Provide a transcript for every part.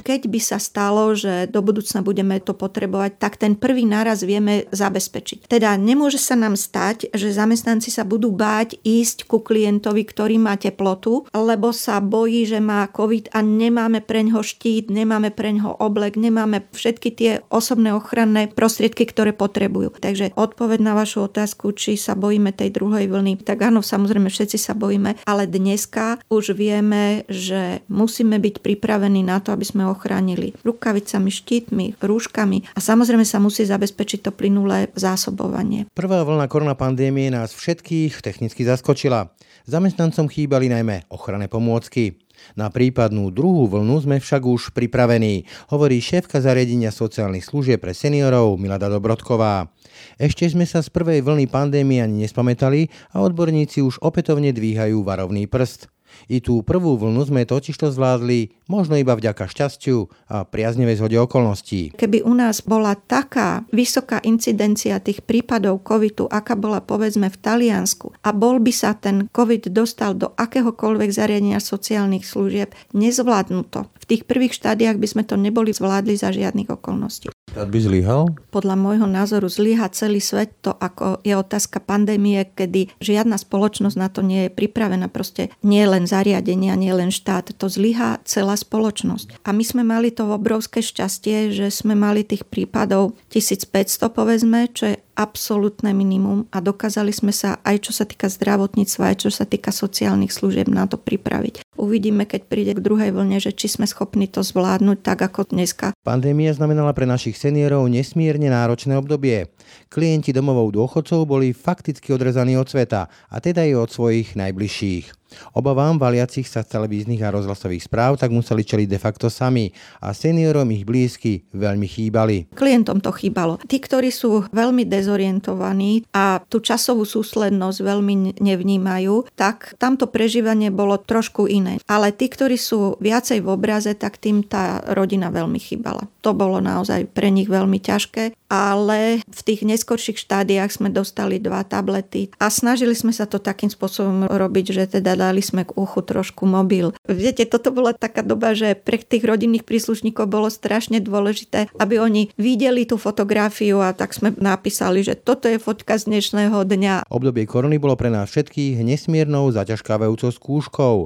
keď by sa stalo, že do budúcna budeme to potrebovať, tak ten prvý náraz vieme zabezpečiť. Teda nemôže sa nám stať, že zamestnanci sa budú báť ísť ku klientovi, ktorý má teplotu, lebo sa bojí, že má COVID a nemáme preňho štít, nemáme preňho oblek, nemáme všetky tie osobné ochranné prostriedky, ktoré potrebujú. Takže odpoveď na vašu otázku, či sa bojíme tej druhej vlny, tak áno, samozrejme všetci sa bojíme, ale dneska už vieme, že musíme byť pripravení na to, aby sme ochránili rukavicami, štítmi, rúškami a samozrejme sa musí zabezpečiť to plynulé zásobovanie. Prvá vlna koronapandémie nás všetkých technicky zaskočila. Zamestnancom chýbali najmä ochranné pomôcky. Na prípadnú druhú vlnu sme však už pripravení, hovorí šéfka zariadenia sociálnych služieb pre seniorov Milada Dobrodková. Ešte sme sa z prvej vlny pandémie ani nespamätali a odborníci už opätovne dvíhajú varovný prst. I tú prvú vlnu sme totižto zvládli možno iba vďaka šťastiu a priaznevej zhode okolností. Keby u nás bola taká vysoká incidencia tých prípadov covidu, aká bola povedzme v Taliansku a bol by sa ten covid dostal do akéhokoľvek zariadenia sociálnych služieb, nezvládnu to. V tých prvých štádiách by sme to neboli zvládli za žiadnych okolností. Štát by zlyhal? Podľa môjho názoru zlyha celý svet to, ako je otázka pandémie, kedy žiadna spoločnosť na to nie je pripravená. Proste nie len zariadenia, nie len štát, to zlyha celá spoločnosť. A my sme mali to obrovské šťastie, že sme mali tých prípadov 1500 povedzme, čo je absolútne minimum a dokázali sme sa aj čo sa týka zdravotníctva, aj čo sa týka sociálnych služieb na to pripraviť. Uvidíme, keď príde k druhej vlne, že či sme schopní to zvládnuť tak ako dneska. Pandémia znamenala pre našich seniorov nesmierne náročné obdobie. Klienti domovou dôchodcov boli fakticky odrezaní od sveta, a teda aj od svojich najbližších. Obavám valiacich sa z televíznych a rozhlasových správ tak museli čeliť de facto sami a seniorom ich blízky veľmi chýbali. Klientom to chýbalo. Tí, ktorí sú veľmi dezorientovaní a tú časovú súslednosť veľmi nevnímajú, tak tamto prežívanie bolo trošku iné. Ale tí, ktorí sú viacej v obraze, tak tým tá rodina veľmi chýbala. To bolo naozaj pre nich veľmi ťažké ale v tých neskorších štádiách sme dostali dva tablety a snažili sme sa to takým spôsobom robiť, že teda dali sme k uchu trošku mobil. Viete, toto bola taká doba, že pre tých rodinných príslušníkov bolo strašne dôležité, aby oni videli tú fotografiu a tak sme napísali, že toto je fotka z dnešného dňa. Obdobie korony bolo pre nás všetkých nesmiernou zaťažkávajúcou skúškou.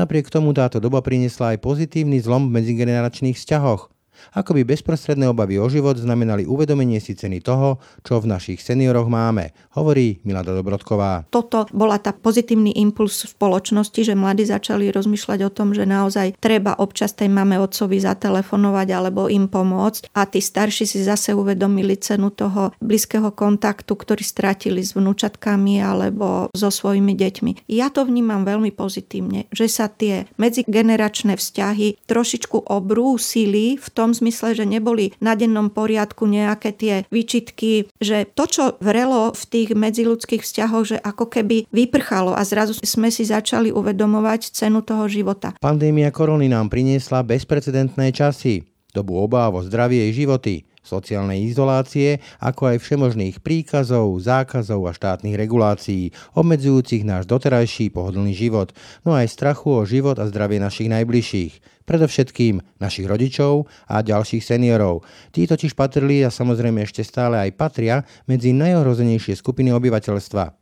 Napriek tomu táto doba priniesla aj pozitívny zlom v medzigeneračných vzťahoch ako by bezprostredné obavy o život znamenali uvedomenie si ceny toho, čo v našich senioroch máme, hovorí Milada Dobrodková. Toto bola tá pozitívny impuls v spoločnosti, že mladí začali rozmýšľať o tom, že naozaj treba občas tej mame otcovi zatelefonovať alebo im pomôcť a tí starší si zase uvedomili cenu toho blízkeho kontaktu, ktorý stratili s vnúčatkami alebo so svojimi deťmi. Ja to vnímam veľmi pozitívne, že sa tie medzigeneračné vzťahy trošičku obrúsili v tom zmysle, že neboli na dennom poriadku nejaké tie výčitky, že to, čo vrelo v tých medziludských vzťahoch, že ako keby vyprchalo a zrazu sme si začali uvedomovať cenu toho života. Pandémia korony nám priniesla bezprecedentné časy, dobu obáv o zdravie i životy sociálnej izolácie, ako aj všemožných príkazov, zákazov a štátnych regulácií, obmedzujúcich náš doterajší pohodlný život, no aj strachu o život a zdravie našich najbližších, predovšetkým našich rodičov a ďalších seniorov. Tí totiž patrili a samozrejme ešte stále aj patria medzi najohrozenejšie skupiny obyvateľstva.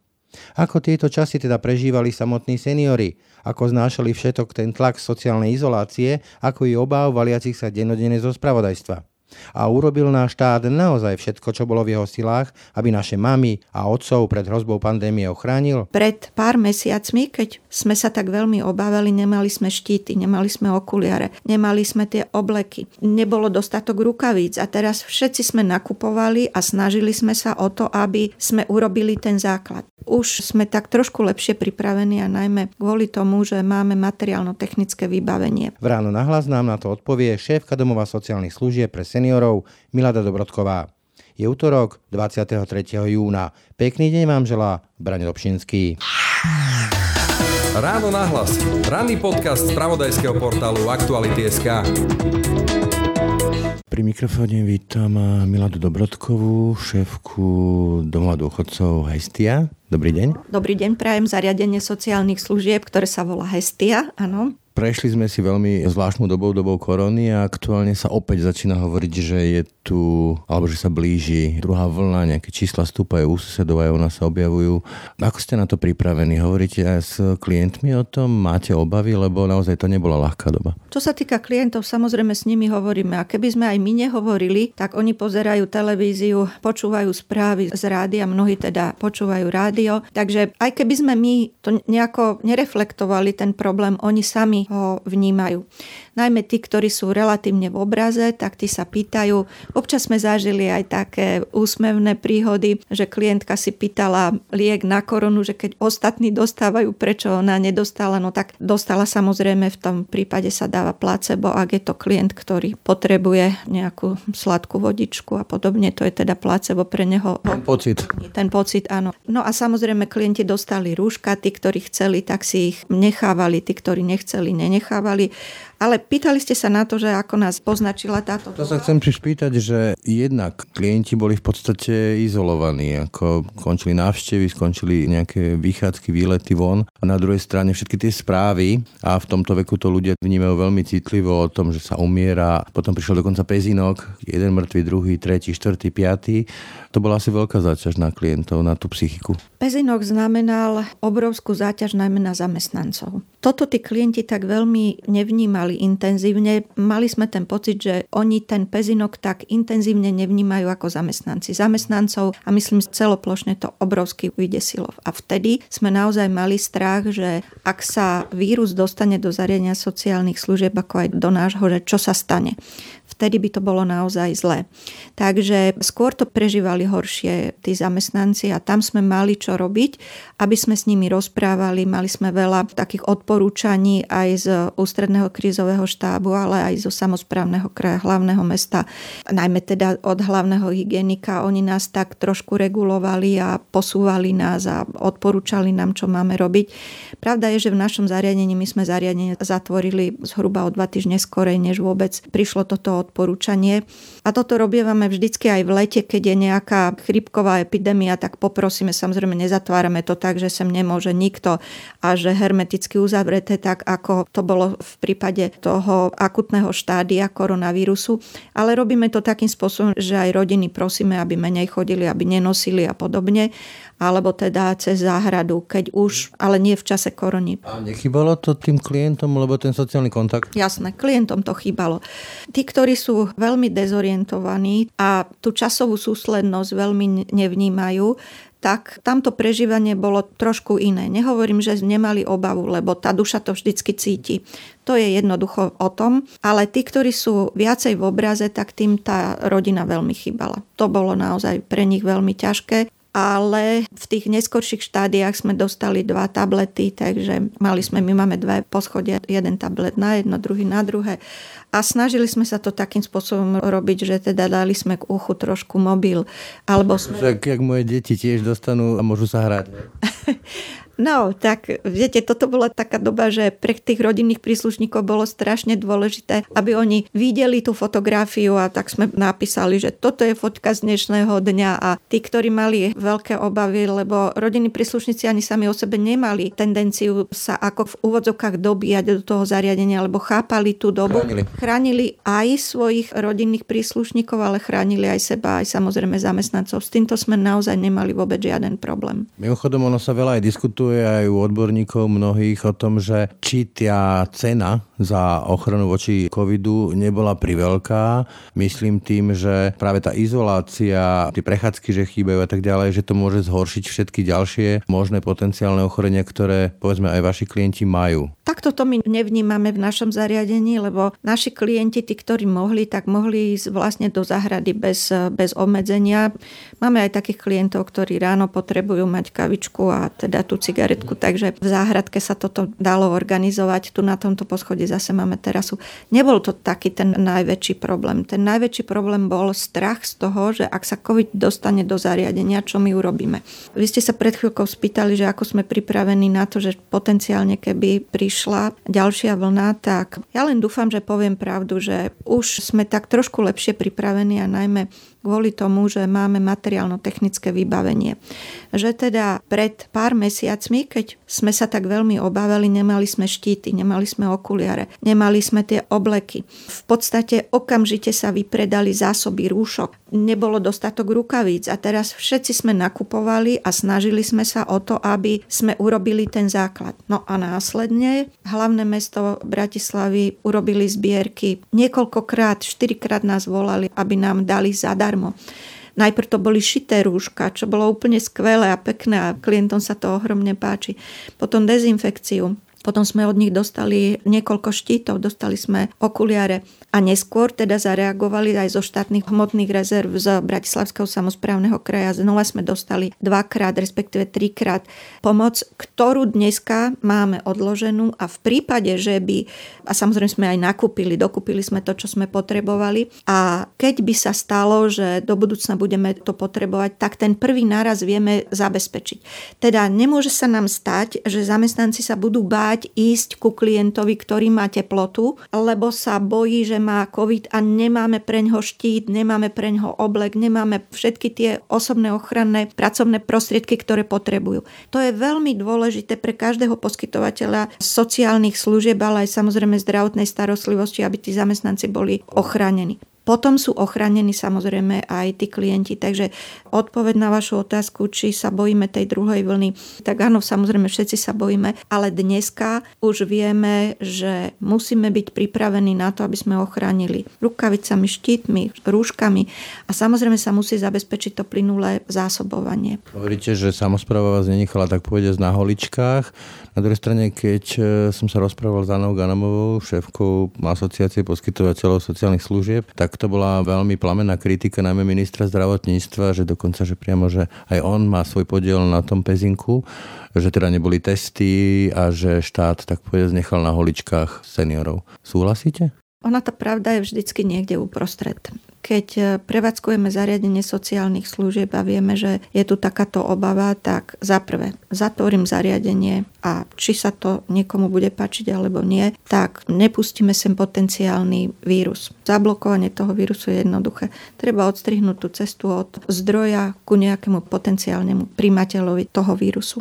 Ako tieto časy teda prežívali samotní seniory? Ako znášali všetok ten tlak sociálnej izolácie, ako i obáv valiacich sa dennodenne zo spravodajstva? A urobil náš štát naozaj všetko, čo bolo v jeho silách, aby naše mamy a otcov pred hrozbou pandémie ochránil? Pred pár mesiacmi, keď sme sa tak veľmi obávali, nemali sme štíty, nemali sme okuliare, nemali sme tie obleky, nebolo dostatok rukavíc a teraz všetci sme nakupovali a snažili sme sa o to, aby sme urobili ten základ. Už sme tak trošku lepšie pripravení a najmä kvôli tomu, že máme materiálno-technické vybavenie. V ráno nahlas nám na to odpovie šéfka domova sociálnych služieb pre seniorov Milada Dobrodková. Je útorok 23. júna. Pekný deň vám želá Braň Dobšinský. Ráno nahlas. Ranný podcast z pravodajského portálu Aktuality.sk. Pri mikrofóne vítam Miladu Dobrotkovú, šéfku domova dôchodcov Hestia. Dobrý deň. Dobrý deň, prajem zariadenie sociálnych služieb, ktoré sa volá Hestia, áno. Prešli sme si veľmi zvláštnou dobou, dobou korony a aktuálne sa opäť začína hovoriť, že je tu, alebo že sa blíži druhá vlna, nejaké čísla stúpajú u susedov aj u sa objavujú. Ako ste na to pripravení? Hovoríte aj s klientmi o tom? Máte obavy? Lebo naozaj to nebola ľahká doba. Čo sa týka klientov, samozrejme s nimi hovoríme. A keby sme aj my nehovorili, tak oni pozerajú televíziu, počúvajú správy z rádia, mnohí teda počúvajú rádio. Takže aj keby sme my to nejako nereflektovali, ten problém, oni sami ho vnímajú. Najmä tí, ktorí sú relatívne v obraze, tak tí sa pýtajú. Občas sme zažili aj také úsmevné príhody, že klientka si pýtala liek na koronu, že keď ostatní dostávajú, prečo ona nedostala, no tak dostala samozrejme v tom prípade sa dáva placebo, ak je to klient, ktorý potrebuje nejakú sladkú vodičku a podobne, to je teda placebo pre neho. Ten pocit. Ten pocit, áno. No a samozrejme klienti dostali rúška, tí, ktorí chceli, tak si ich nechávali, tí, ktorí nechceli, nenechávali. Ale pýtali ste sa na to, že ako nás poznačila táto To sa chcem prišpýtať, že jednak klienti boli v podstate izolovaní, ako končili návštevy, skončili nejaké vychádzky, výlety von a na druhej strane všetky tie správy a v tomto veku to ľudia vnímajú veľmi citlivo o tom, že sa umiera. Potom prišiel dokonca pezinok, jeden mŕtvy, druhý, tretí, štvrtý, piatý. To bola asi veľká záťaž na klientov, na tú psychiku. Pezinok znamenal obrovskú záťaž najmä na zamestnancov. Toto tí klienti tak veľmi nevnímali vnímali intenzívne. Mali sme ten pocit, že oni ten pezinok tak intenzívne nevnímajú ako zamestnanci. Zamestnancov a myslím celoplošne to obrovsky vydesilo. A vtedy sme naozaj mali strach, že ak sa vírus dostane do zariadenia sociálnych služieb, ako aj do nášho, že čo sa stane vtedy by to bolo naozaj zlé. Takže skôr to prežívali horšie tí zamestnanci a tam sme mali čo robiť, aby sme s nimi rozprávali. Mali sme veľa takých odporúčaní aj z ústredného krízového štábu, ale aj zo samozprávneho kraja hlavného mesta, najmä teda od hlavného hygienika. Oni nás tak trošku regulovali a posúvali nás a odporúčali nám, čo máme robiť. Pravda je, že v našom zariadení my sme zariadenie zatvorili zhruba o dva týždne skorej, než vôbec prišlo toto odporúčanie. A toto robievame vždycky aj v lete, keď je nejaká chrypková epidémia, tak poprosíme, samozrejme nezatvárame to tak, že sem nemôže nikto a že hermeticky uzavreté, tak ako to bolo v prípade toho akutného štádia koronavírusu. Ale robíme to takým spôsobom, že aj rodiny prosíme, aby menej chodili, aby nenosili a podobne alebo teda cez záhradu, keď už, ale nie v čase korony. A nechybalo to tým klientom, lebo ten sociálny kontakt? Jasné, klientom to chýbalo. Tí, ktorí sú veľmi dezorientovaní a tú časovú súslednosť veľmi nevnímajú, tak tamto prežívanie bolo trošku iné. Nehovorím, že nemali obavu, lebo tá duša to vždycky cíti. To je jednoducho o tom, ale tí, ktorí sú viacej v obraze, tak tým tá rodina veľmi chýbala. To bolo naozaj pre nich veľmi ťažké ale v tých neskorších štádiách sme dostali dva tablety, takže mali sme, my máme dve poschodia, jeden tablet na jedno, druhý na druhé. A snažili sme sa to takým spôsobom robiť, že teda dali sme k uchu trošku mobil. Alebo sme... Tak, jak moje deti tiež dostanú a môžu sa hrať. No, tak viete, toto bola taká doba, že pre tých rodinných príslušníkov bolo strašne dôležité, aby oni videli tú fotografiu a tak sme napísali, že toto je fotka z dnešného dňa a tí, ktorí mali veľké obavy, lebo rodinní príslušníci ani sami o sebe nemali tendenciu sa ako v úvodzokách dobíjať do toho zariadenia, lebo chápali tú dobu. Chránili. chránili aj svojich rodinných príslušníkov, ale chránili aj seba, aj samozrejme zamestnancov. S týmto sme naozaj nemali vôbec žiaden problém. Mimochodom, ono sa veľa aj diskutuje diskutuje aj u odborníkov mnohých o tom, že či tá cena za ochranu voči covidu nebola priveľká. Myslím tým, že práve tá izolácia, tie prechádzky, že chýbajú a tak ďalej, že to môže zhoršiť všetky ďalšie možné potenciálne ochorenia, ktoré povedzme aj vaši klienti majú. Takto to my nevnímame v našom zariadení, lebo naši klienti, tí, ktorí mohli, tak mohli ísť vlastne do záhrady bez, bez obmedzenia. Máme aj takých klientov, ktorí ráno potrebujú mať kavičku a teda tú cigaretku, takže v záhradke sa toto dalo organizovať tu na tomto poschodí zase máme terasu. Nebol to taký ten najväčší problém. Ten najväčší problém bol strach z toho, že ak sa COVID dostane do zariadenia, čo my urobíme. Vy ste sa pred chvíľkou spýtali, že ako sme pripravení na to, že potenciálne keby prišla ďalšia vlna, tak ja len dúfam, že poviem pravdu, že už sme tak trošku lepšie pripravení a najmä kvôli tomu, že máme materiálno-technické vybavenie. Že teda pred pár mesiacmi, keď sme sa tak veľmi obávali, nemali sme štíty, nemali sme okuliare, nemali sme tie obleky. V podstate okamžite sa vypredali zásoby rúšok, nebolo dostatok rukavíc a teraz všetci sme nakupovali a snažili sme sa o to, aby sme urobili ten základ. No a následne hlavné mesto Bratislavy urobili zbierky. Niekoľkokrát, štyrikrát nás volali, aby nám dali zadar zadarmo. Najprv to boli šité rúška, čo bolo úplne skvelé a pekné a klientom sa to ohromne páči. Potom dezinfekciu. Potom sme od nich dostali niekoľko štítov, dostali sme okuliare a neskôr teda zareagovali aj zo štátnych hmotných rezerv z Bratislavského samozprávneho kraja. Znova sme dostali dvakrát, respektíve trikrát pomoc, ktorú dneska máme odloženú a v prípade, že by, a samozrejme sme aj nakúpili, dokúpili sme to, čo sme potrebovali a keď by sa stalo, že do budúcna budeme to potrebovať, tak ten prvý náraz vieme zabezpečiť. Teda nemôže sa nám stať, že zamestnanci sa budú báť ísť ku klientovi, ktorý má teplotu, lebo sa bojí, že má COVID a nemáme pre ňoho štít, nemáme pre ňoho oblek, nemáme všetky tie osobné ochranné pracovné prostriedky, ktoré potrebujú. To je veľmi dôležité pre každého poskytovateľa sociálnych služieb, ale aj samozrejme zdravotnej starostlivosti, aby tí zamestnanci boli ochránení. Potom sú ochránení samozrejme aj tí klienti. Takže odpoveď na vašu otázku, či sa bojíme tej druhej vlny, tak áno, samozrejme všetci sa bojíme, ale dneska už vieme, že musíme byť pripravení na to, aby sme ochránili rukavicami, štítmi, rúškami a samozrejme sa musí zabezpečiť to plynulé zásobovanie. Hovoríte, že samozpráva vás nenechala tak povedať na holičkách. Na druhej strane, keď e, som sa rozprával s Anou Ganamovou, šéfkou asociácie poskytovateľov sociálnych služieb, tak to bola veľmi plamená kritika najmä ministra zdravotníctva, že dokonca, že priamo, že aj on má svoj podiel na tom pezinku, že teda neboli testy a že štát tak povedať nechal na holičkách seniorov. Súhlasíte? Ona tá pravda je vždycky niekde uprostred keď e, prevádzkujeme zariadenie sociálnych služieb a vieme, že je tu takáto obava, tak za prvé zatvorím zariadenie a či sa to niekomu bude páčiť alebo nie, tak nepustíme sem potenciálny vírus. Zablokovanie toho vírusu je jednoduché. Treba odstrihnúť tú cestu od zdroja ku nejakému potenciálnemu primateľovi toho vírusu.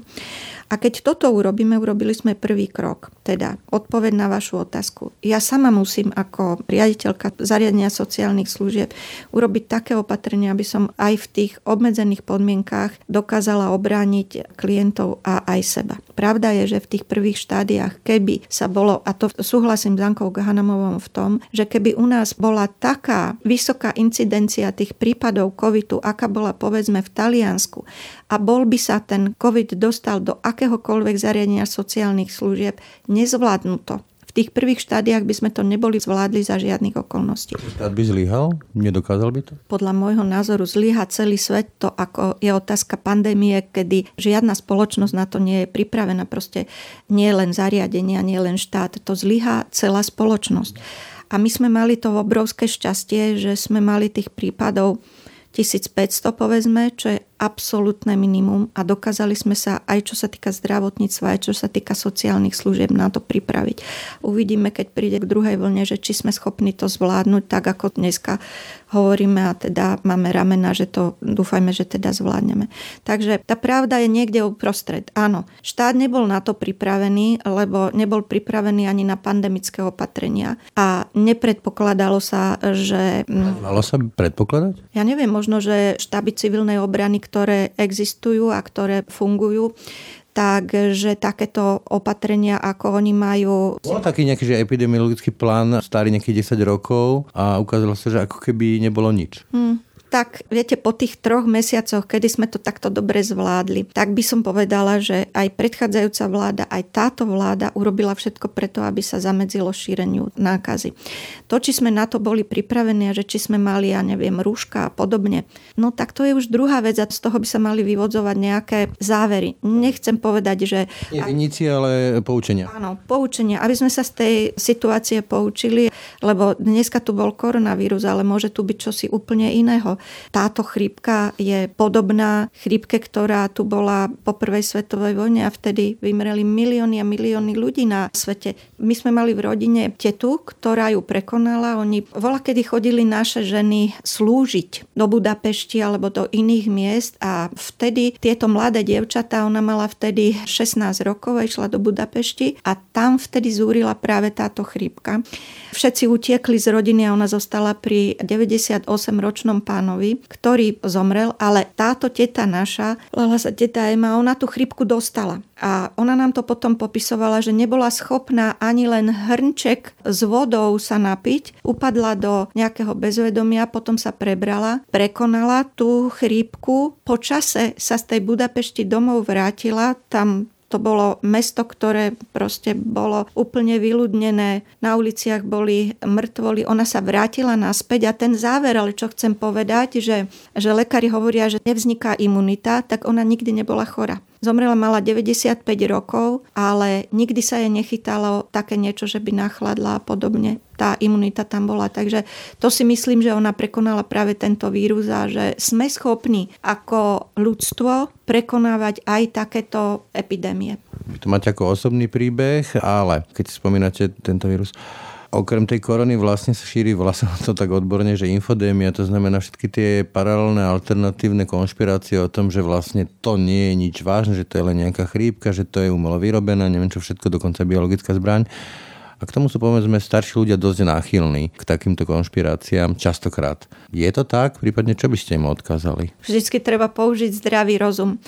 A keď toto urobíme, urobili sme prvý krok. Teda odpoveď na vašu otázku. Ja sama musím ako riaditeľka zariadenia sociálnych služieb urobiť také opatrenia, aby som aj v tých obmedzených podmienkách dokázala obrániť klientov a aj seba. Pravda je, že v tých prvých štádiách, keby sa bolo, a to súhlasím s Ankou Gahanamovom v tom, že keby u nás bola taká vysoká incidencia tých prípadov covidu, aká bola povedzme v Taliansku, a bol by sa ten COVID dostal do akéhokoľvek zariadenia sociálnych služieb, nezvládnu to. V tých prvých štádiách by sme to neboli zvládli za žiadnych okolností. Štát by zlyhal? Nedokázal by to? Podľa môjho názoru zlyha celý svet to, ako je otázka pandémie, kedy žiadna spoločnosť na to nie je pripravená. Proste nie len zariadenia, nie len štát. To zlyha celá spoločnosť. A my sme mali to obrovské šťastie, že sme mali tých prípadov 1500 povedzme, čo je absolútne minimum a dokázali sme sa aj čo sa týka zdravotníctva, aj čo sa týka sociálnych služieb na to pripraviť. Uvidíme, keď príde k druhej vlne, že či sme schopní to zvládnuť tak, ako dneska hovoríme a teda máme ramena, že to dúfajme, že teda zvládneme. Takže tá pravda je niekde uprostred. Áno, štát nebol na to pripravený, lebo nebol pripravený ani na pandemické opatrenia a nepredpokladalo sa, že... Malo sa predpokladať? Ja neviem, možno, že štáby civilnej obrany, ktoré existujú a ktoré fungujú, takže takéto opatrenia, ako oni majú... Bol taký nejaký že epidemiologický plán starý nejakých 10 rokov a ukázalo sa, že ako keby nebolo nič. Hmm. Tak viete, po tých troch mesiacoch, kedy sme to takto dobre zvládli, tak by som povedala, že aj predchádzajúca vláda, aj táto vláda urobila všetko preto, aby sa zamedzilo šíreniu nákazy. To, či sme na to boli pripravení a že či sme mali, ja neviem, rúška a podobne, no tak to je už druhá vec a z toho by sa mali vyvodzovať nejaké závery. Nechcem povedať, že... Nie viníci, ale poučenia. Áno, poučenia, aby sme sa z tej situácie poučili, lebo dneska tu bol koronavírus, ale môže tu byť čosi úplne iného. Táto chrípka je podobná chrípke, ktorá tu bola po prvej svetovej vojne a vtedy vymreli milióny a milióny ľudí na svete. My sme mali v rodine tetu, ktorá ju prekonala. Oni vola, kedy chodili naše ženy slúžiť do Budapešti alebo do iných miest a vtedy tieto mladé dievčatá, ona mala vtedy 16 rokov a išla do Budapešti a tam vtedy zúrila práve táto chrípka. Všetci utiekli z rodiny a ona zostala pri 98-ročnom pánovi, ktorý zomrel, ale táto teta naša, volala sa teta Ema, ona tú chrypku dostala. A ona nám to potom popisovala, že nebola schopná ani len hrnček s vodou sa napiť, upadla do nejakého bezvedomia, potom sa prebrala, prekonala tú chrípku, po čase sa z tej Budapešti domov vrátila, tam to bolo mesto, ktoré proste bolo úplne vyľudnené. Na uliciach boli mŕtvoli. Ona sa vrátila naspäť a ten záver, ale čo chcem povedať, že, že lekári hovoria, že nevzniká imunita, tak ona nikdy nebola chora. Zomrela mala 95 rokov, ale nikdy sa jej nechytalo také niečo, že by nachladla a podobne. Tá imunita tam bola. Takže to si myslím, že ona prekonala práve tento vírus a že sme schopní ako ľudstvo prekonávať aj takéto epidémie. Vy to máte ako osobný príbeh, ale keď si spomínate tento vírus, Okrem tej korony vlastne sa šíri vlastne to tak odborne, že infodémia, to znamená všetky tie paralelné alternatívne konšpirácie o tom, že vlastne to nie je nič vážne, že to je len nejaká chrípka, že to je umelo vyrobené, neviem čo všetko, dokonca biologická zbraň. A k tomu sú povedzme starší ľudia dosť náchylní k takýmto konšpiráciám častokrát. Je to tak? Prípadne čo by ste im odkázali? Vždycky treba použiť zdravý rozum.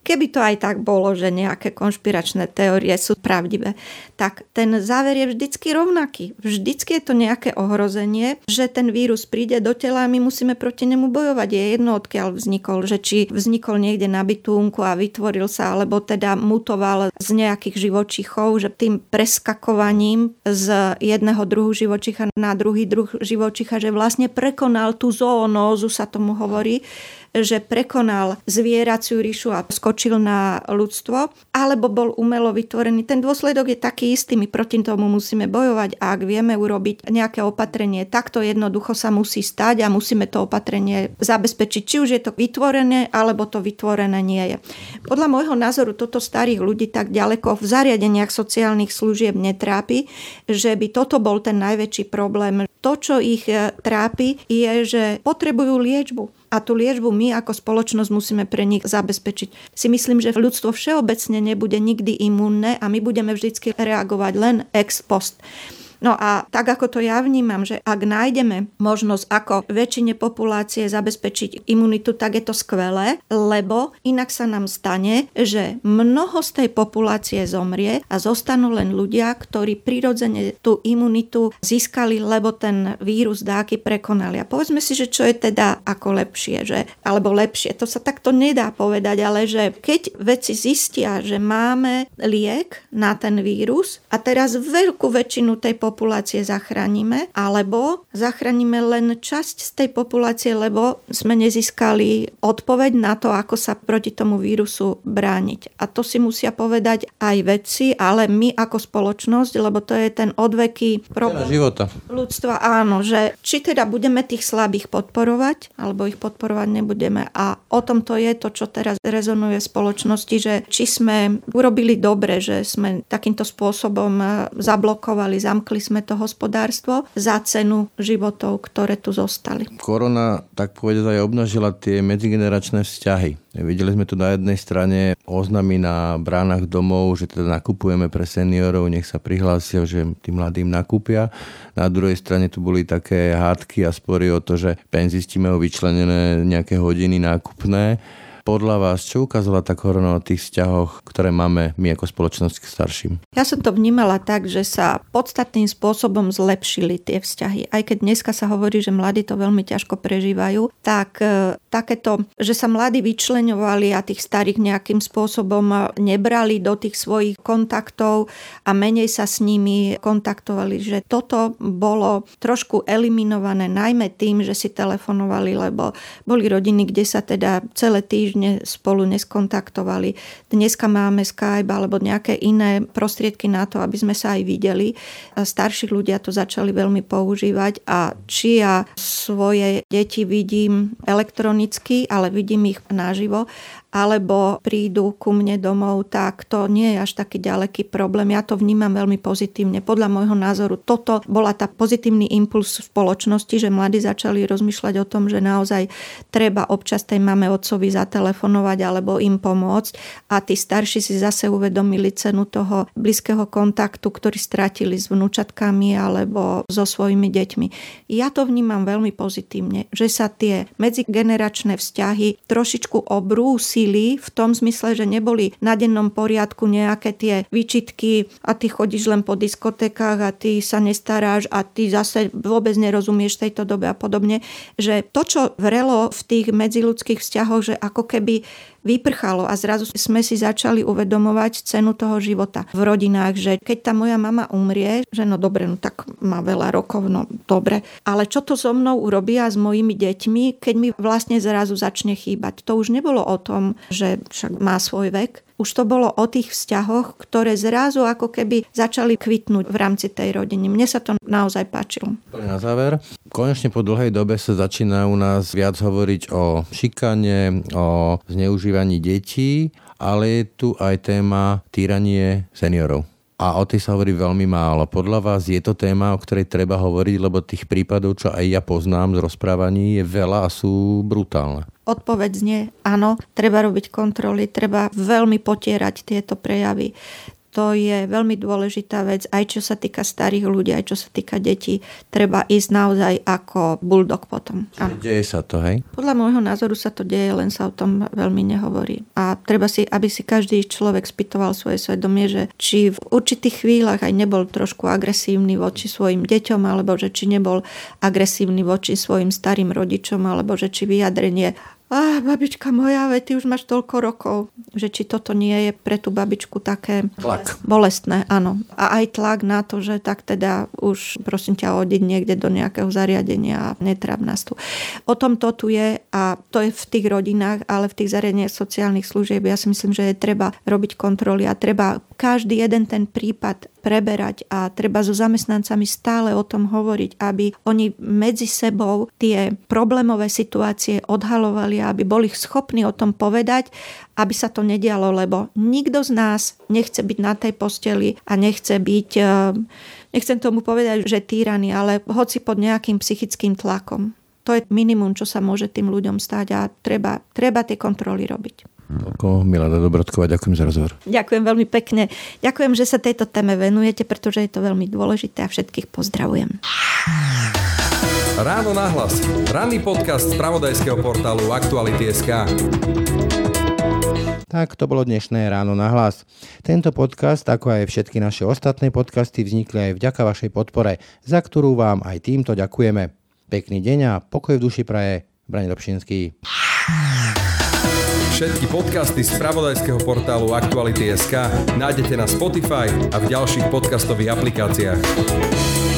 Keby to aj tak bolo, že nejaké konšpiračné teórie sú pravdivé, tak ten záver je vždycky rovnaký. Vždycky je to nejaké ohrozenie, že ten vírus príde do tela a my musíme proti nemu bojovať. Je jedno, odkiaľ vznikol, že či vznikol niekde na bytúnku a vytvoril sa, alebo teda mutoval z nejakých živočichov, že tým preskakovaním z jedného druhu živočicha na druhý druh živočicha, že vlastne prekonal tú zoonózu, sa tomu hovorí, že prekonal zvieraciu ríšu a skočil na ľudstvo, alebo bol umelo vytvorený. Ten dôsledok je taký istý, my proti tomu musíme bojovať a ak vieme urobiť nejaké opatrenie, takto jednoducho sa musí stať a musíme to opatrenie zabezpečiť, či už je to vytvorené, alebo to vytvorené nie je. Podľa môjho názoru toto starých ľudí tak ďaleko v zariadeniach sociálnych služieb netrápi, že by toto bol ten najväčší problém. To, čo ich trápi, je, že potrebujú liečbu a tú liečbu my ako spoločnosť musíme pre nich zabezpečiť. Si myslím, že ľudstvo všeobecne nebude nikdy imúnne a my budeme vždy reagovať len ex post. No a tak ako to ja vnímam, že ak nájdeme možnosť ako väčšine populácie zabezpečiť imunitu, tak je to skvelé, lebo inak sa nám stane, že mnoho z tej populácie zomrie a zostanú len ľudia, ktorí prirodzene tú imunitu získali, lebo ten vírus dáky prekonali. A povedzme si, že čo je teda ako lepšie, že, alebo lepšie. To sa takto nedá povedať, ale že keď veci zistia, že máme liek na ten vírus a teraz veľkú väčšinu tej populácie populácie zachránime, alebo zachránime len časť z tej populácie, lebo sme nezískali odpoveď na to, ako sa proti tomu vírusu brániť. A to si musia povedať aj vedci, ale my ako spoločnosť, lebo to je ten odveký problém života. ľudstva. Áno, že či teda budeme tých slabých podporovať, alebo ich podporovať nebudeme. A o tom to je to, čo teraz rezonuje v spoločnosti, že či sme urobili dobre, že sme takýmto spôsobom zablokovali, zamkli sme to hospodárstvo za cenu životov, ktoré tu zostali. Korona, tak povedať, aj obnažila tie medzigeneračné vzťahy. Videli sme tu na jednej strane oznamy na bránach domov, že teda nakupujeme pre seniorov, nech sa prihlásia, že tým mladým nakúpia. Na druhej strane tu boli také hádky a spory o to, že penzisti majú vyčlenené nejaké hodiny nákupné podľa vás, čo ukázala tá korona o tých vzťahoch, ktoré máme my ako spoločnosť k starším? Ja som to vnímala tak, že sa podstatným spôsobom zlepšili tie vzťahy. Aj keď dneska sa hovorí, že mladí to veľmi ťažko prežívajú, tak e, takéto, že sa mladí vyčleňovali a tých starých nejakým spôsobom nebrali do tých svojich kontaktov a menej sa s nimi kontaktovali, že toto bolo trošku eliminované najmä tým, že si telefonovali, lebo boli rodiny, kde sa teda celé týždne spolu neskontaktovali. Dneska máme Skype alebo nejaké iné prostriedky na to, aby sme sa aj videli. Starší ľudia to začali veľmi používať a či ja svoje deti vidím elektronicky, ale vidím ich naživo alebo prídu ku mne domov, tak to nie je až taký ďaleký problém. Ja to vnímam veľmi pozitívne. Podľa môjho názoru toto bola tá pozitívny impuls v spoločnosti, že mladí začali rozmýšľať o tom, že naozaj treba občas tej mame otcovi zatelefonovať alebo im pomôcť a tí starší si zase uvedomili cenu toho blízkeho kontaktu, ktorý stratili s vnúčatkami alebo so svojimi deťmi. Ja to vnímam veľmi pozitívne, že sa tie medzigeneračné vzťahy trošičku obrúsi zlepšili v tom zmysle, že neboli na dennom poriadku nejaké tie výčitky a ty chodíš len po diskotékach a ty sa nestaráš a ty zase vôbec nerozumieš tejto dobe a podobne, že to, čo vrelo v tých medziludských vzťahoch, že ako keby vyprchalo a zrazu sme si začali uvedomovať cenu toho života v rodinách, že keď tá moja mama umrie, že no dobre, no tak má veľa rokov, no dobre, ale čo to so mnou urobia s mojimi deťmi, keď mi vlastne zrazu začne chýbať. To už nebolo o tom, že však má svoj vek, už to bolo o tých vzťahoch, ktoré zrazu ako keby začali kvitnúť v rámci tej rodiny. Mne sa to naozaj páčilo. Na záver, konečne po dlhej dobe sa začína u nás viac hovoriť o šikane, o zneužívaní detí, ale je tu aj téma týranie seniorov a o tej sa hovorí veľmi málo. Podľa vás je to téma, o ktorej treba hovoriť, lebo tých prípadov, čo aj ja poznám z rozprávaní, je veľa a sú brutálne. Odpoveď znie áno, treba robiť kontroly, treba veľmi potierať tieto prejavy to je veľmi dôležitá vec, aj čo sa týka starých ľudí, aj čo sa týka detí. Treba ísť naozaj ako bulldog potom. Čiže deje sa to, hej? Podľa môjho názoru sa to deje, len sa o tom veľmi nehovorí. A treba si, aby si každý človek spýtoval svoje svedomie, že či v určitých chvíľach aj nebol trošku agresívny voči svojim deťom, alebo že či nebol agresívny voči svojim starým rodičom, alebo že či vyjadrenie ah, babička moja, veď ty už máš toľko rokov, že či toto nie je pre tú babičku také tlak. bolestné, áno. A aj tlak na to, že tak teda už prosím ťa odiť niekde do nejakého zariadenia a netráp nás tu. O tom to tu je a to je v tých rodinách, ale v tých zariadeniach sociálnych služieb ja si myslím, že je treba robiť kontroly a treba každý jeden ten prípad preberať a treba so zamestnancami stále o tom hovoriť, aby oni medzi sebou tie problémové situácie odhalovali aby boli schopní o tom povedať, aby sa to nedialo, lebo nikto z nás nechce byť na tej posteli a nechce byť, eh, nechcem tomu povedať, že týraný, ale hoci pod nejakým psychickým tlakom. To je minimum, čo sa môže tým ľuďom stať a treba, treba tie kontroly robiť. Toľko Milada Dobrodková, ďakujem za rozhovor. Ďakujem veľmi pekne. Ďakujem, že sa tejto téme venujete, pretože je to veľmi dôležité a všetkých pozdravujem. Ráno nahlas. Ranný podcast z pravodajského portálu Aktuality.sk. Tak to bolo dnešné ráno na hlas. Tento podcast, ako aj všetky naše ostatné podcasty, vznikli aj vďaka vašej podpore, za ktorú vám aj týmto ďakujeme. Pekný deň a pokoj v duši praje. Brani Dobšinský. Všetky podcasty z pravodajského portálu Aktuality.sk nájdete na Spotify a v ďalších podcastových aplikáciách.